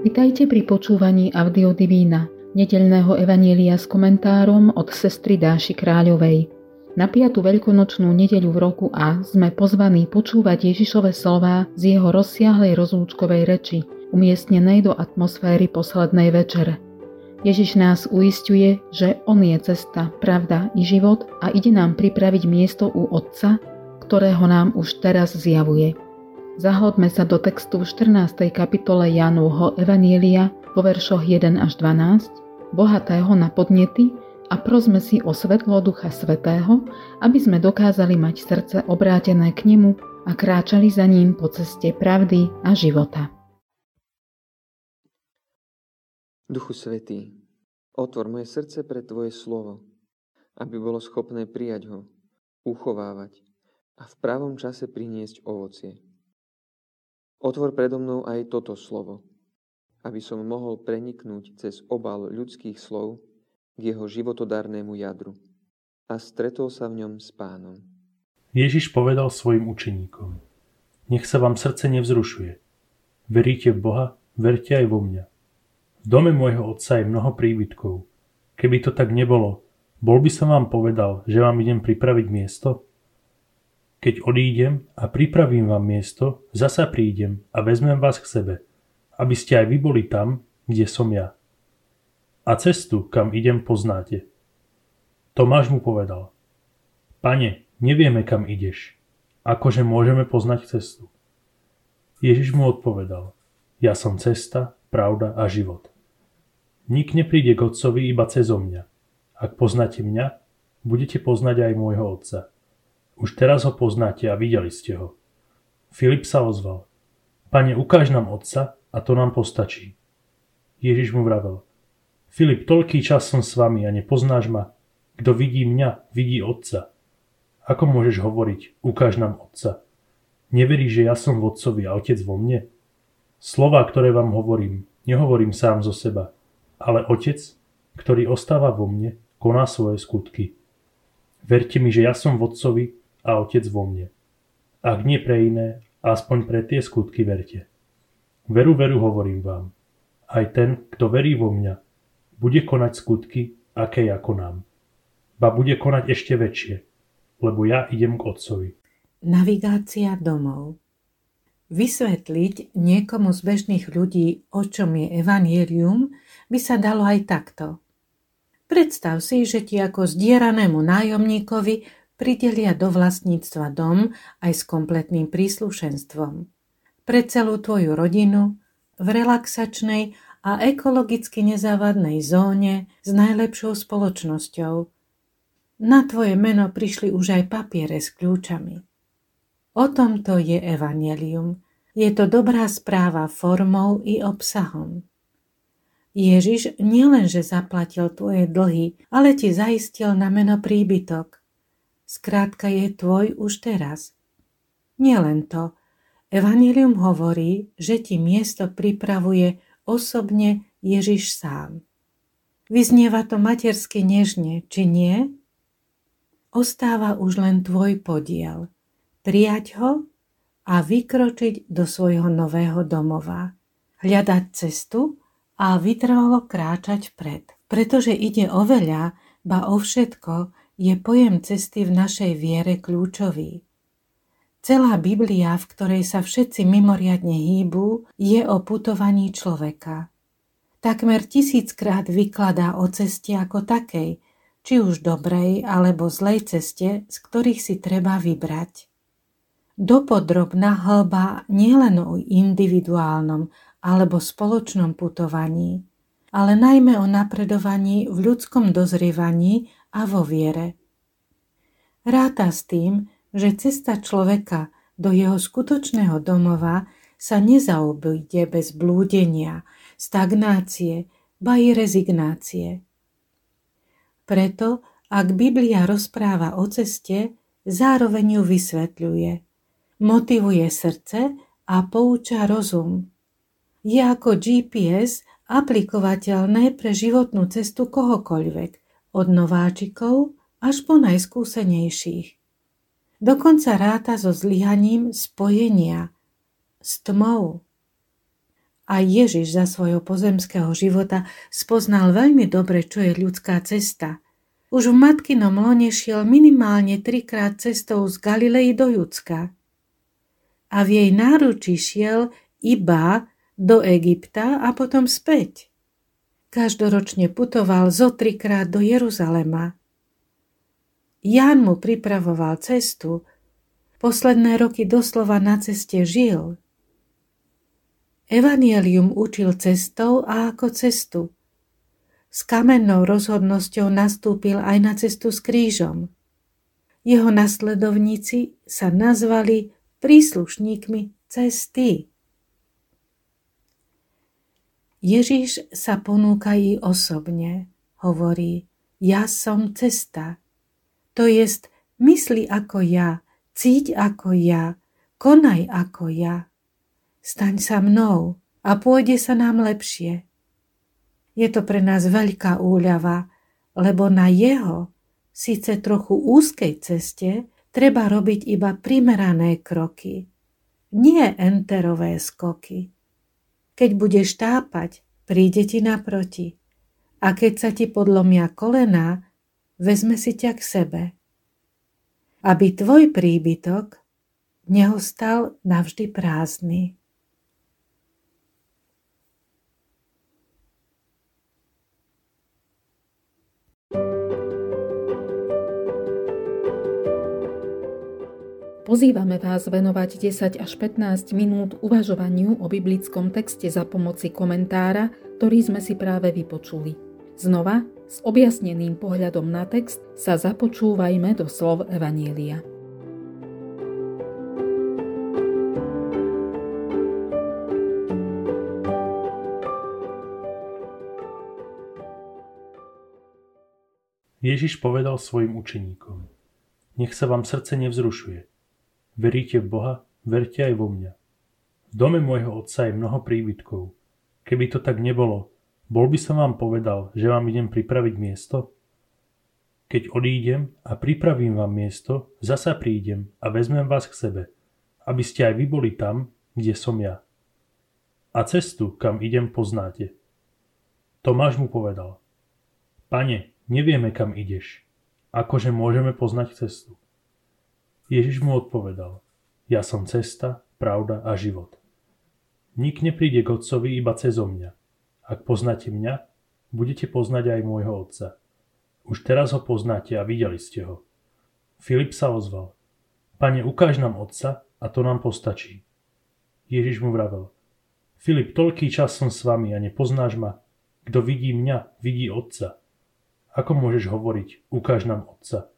Vitajte pri počúvaní Audio Divína, nedeľného evanielia s komentárom od sestry Dáši Kráľovej. Na piatu veľkonočnú nedeľu v roku A sme pozvaní počúvať Ježišove slová z jeho rozsiahlej rozlúčkovej reči, umiestnenej do atmosféry poslednej večere. Ježiš nás uistuje, že On je cesta, pravda i život a ide nám pripraviť miesto u Otca, ktorého nám už teraz zjavuje. Zahodme sa do textu v 14. kapitole Jánovho Evanielia vo veršoch 1 až 12, bohatého na podnety a prosme si o svetlo Ducha Svetého, aby sme dokázali mať srdce obrátené k nemu a kráčali za ním po ceste pravdy a života. Duchu Svetý, otvor moje srdce pre Tvoje slovo, aby bolo schopné prijať ho, uchovávať a v pravom čase priniesť ovocie. Otvor predo mnou aj toto slovo, aby som mohol preniknúť cez obal ľudských slov k jeho životodárnemu jadru a stretol sa v ňom s pánom. Ježiš povedal svojim učeníkom, nech sa vám srdce nevzrušuje. Veríte v Boha, verte aj vo mňa. V dome môjho otca je mnoho príbytkov. Keby to tak nebolo, bol by som vám povedal, že vám idem pripraviť miesto? Keď odídem a pripravím vám miesto, zasa prídem a vezmem vás k sebe, aby ste aj vy boli tam, kde som ja. A cestu, kam idem, poznáte. Tomáš mu povedal, Pane, nevieme, kam ideš. Akože môžeme poznať cestu? Ježiš mu odpovedal, ja som cesta, pravda a život. Nik nepríde k otcovi iba cez mňa. Ak poznáte mňa, budete poznať aj môjho otca. Už teraz ho poznáte a videli ste ho. Filip sa ozval. Pane, ukáž nám otca a to nám postačí. Ježiš mu vravel. Filip, toľký čas som s vami a nepoznáš ma. Kto vidí mňa, vidí otca. Ako môžeš hovoriť, ukáž nám otca? Neveríš, že ja som v otcovi a otec vo mne? Slova, ktoré vám hovorím, nehovorím sám zo seba, ale otec, ktorý ostáva vo mne, koná svoje skutky. Verte mi, že ja som v otcovi a Otec vo mne. Ak nie pre iné, aspoň pre tie skutky verte. Veru, veru hovorím vám. Aj ten, kto verí vo mňa, bude konať skutky, aké ja konám. Ba bude konať ešte väčšie, lebo ja idem k Otcovi. Navigácia domov Vysvetliť niekomu z bežných ľudí, o čom je evanielium, by sa dalo aj takto. Predstav si, že ti ako zdieranému nájomníkovi pridelia do vlastníctva dom aj s kompletným príslušenstvom. Pre celú tvoju rodinu v relaxačnej a ekologicky nezávadnej zóne s najlepšou spoločnosťou. Na tvoje meno prišli už aj papiere s kľúčami. O tomto je evanelium. Je to dobrá správa formou i obsahom. Ježiš nielenže zaplatil tvoje dlhy, ale ti zaistil na meno príbytok skrátka je tvoj už teraz. Nielen to, Evangelium hovorí, že ti miesto pripravuje osobne Ježiš sám. Vyznieva to matersky nežne, či nie? Ostáva už len tvoj podiel. Prijať ho a vykročiť do svojho nového domova. Hľadať cestu a vytrvalo kráčať pred. Pretože ide o veľa, ba o všetko, je pojem cesty v našej viere kľúčový. Celá Biblia, v ktorej sa všetci mimoriadne hýbu, je o putovaní človeka. Takmer tisíckrát vykladá o ceste ako takej, či už dobrej alebo zlej ceste, z ktorých si treba vybrať. Dopodrobná hlba nielen o individuálnom alebo spoločnom putovaní, ale najmä o napredovaní v ľudskom dozrievaní a vo viere. Ráta s tým, že cesta človeka do jeho skutočného domova sa nezaobíde bez blúdenia, stagnácie, ba i rezignácie. Preto, ak Biblia rozpráva o ceste, zároveň ju vysvetľuje. Motivuje srdce a pouča rozum. Je ako GPS aplikovateľné pre životnú cestu kohokoľvek, od nováčikov až po najskúsenejších. Dokonca ráta so zlyhaním spojenia s tmou. A Ježiš za svojho pozemského života spoznal veľmi dobre, čo je ľudská cesta. Už v matkinom lone šiel minimálne trikrát cestou z Galilei do Judska. A v jej náručí šiel iba do Egypta a potom späť. Každoročne putoval zo trikrát do Jeruzalema. Ján mu pripravoval cestu, posledné roky doslova na ceste žil. Evangelium učil cestou a ako cestu. S kamennou rozhodnosťou nastúpil aj na cestu s krížom. Jeho nasledovníci sa nazvali príslušníkmi cesty. Ježiš sa ponúka i osobne. Hovorí, ja som cesta. To jest, mysli ako ja, cíť ako ja, konaj ako ja. Staň sa mnou a pôjde sa nám lepšie. Je to pre nás veľká úľava, lebo na jeho, síce trochu úzkej ceste, treba robiť iba primerané kroky, nie enterové skoky. Keď budeš tápať, príde ti naproti. A keď sa ti podlomia kolená, vezme si ťa k sebe. Aby tvoj príbytok nehostal navždy prázdny. Pozývame vás venovať 10 až 15 minút uvažovaniu o biblickom texte za pomoci komentára, ktorý sme si práve vypočuli. Znova, s objasneným pohľadom na text sa započúvajme do slov Evanielia. Ježiš povedal svojim učeníkom, nech sa vám srdce nevzrušuje. Veríte v Boha, verte aj vo mňa. V dome môjho otca je mnoho príbytkov. Keby to tak nebolo, bol by som vám povedal, že vám idem pripraviť miesto? Keď odídem a pripravím vám miesto, zasa prídem a vezmem vás k sebe, aby ste aj vy boli tam, kde som ja. A cestu, kam idem, poznáte. Tomáš mu povedal, Pane, nevieme, kam ideš. Akože môžeme poznať cestu? Ježiš mu odpovedal, ja som cesta, pravda a život. Nik nepríde k Otcovi iba cez mňa. Ak poznáte mňa, budete poznať aj môjho Otca. Už teraz ho poznáte a videli ste ho. Filip sa ozval. Pane, ukáž nám Otca a to nám postačí. Ježiš mu vravel. Filip, toľký čas som s vami a nepoznáš ma. Kto vidí mňa, vidí Otca. Ako môžeš hovoriť, ukáž nám Otca?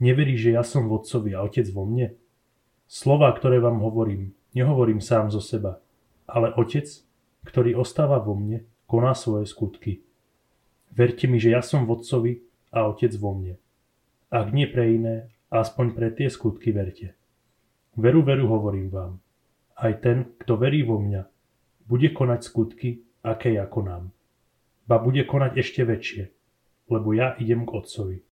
Neverí, že ja som vodcovi a otec vo mne? Slova, ktoré vám hovorím, nehovorím sám zo seba, ale otec, ktorý ostáva vo mne, koná svoje skutky. Verte mi, že ja som vodcovi a otec vo mne. Ak nie pre iné, aspoň pre tie skutky verte. Veru, veru hovorím vám. Aj ten, kto verí vo mňa, bude konať skutky, aké ja konám. Ba bude konať ešte väčšie, lebo ja idem k otcovi.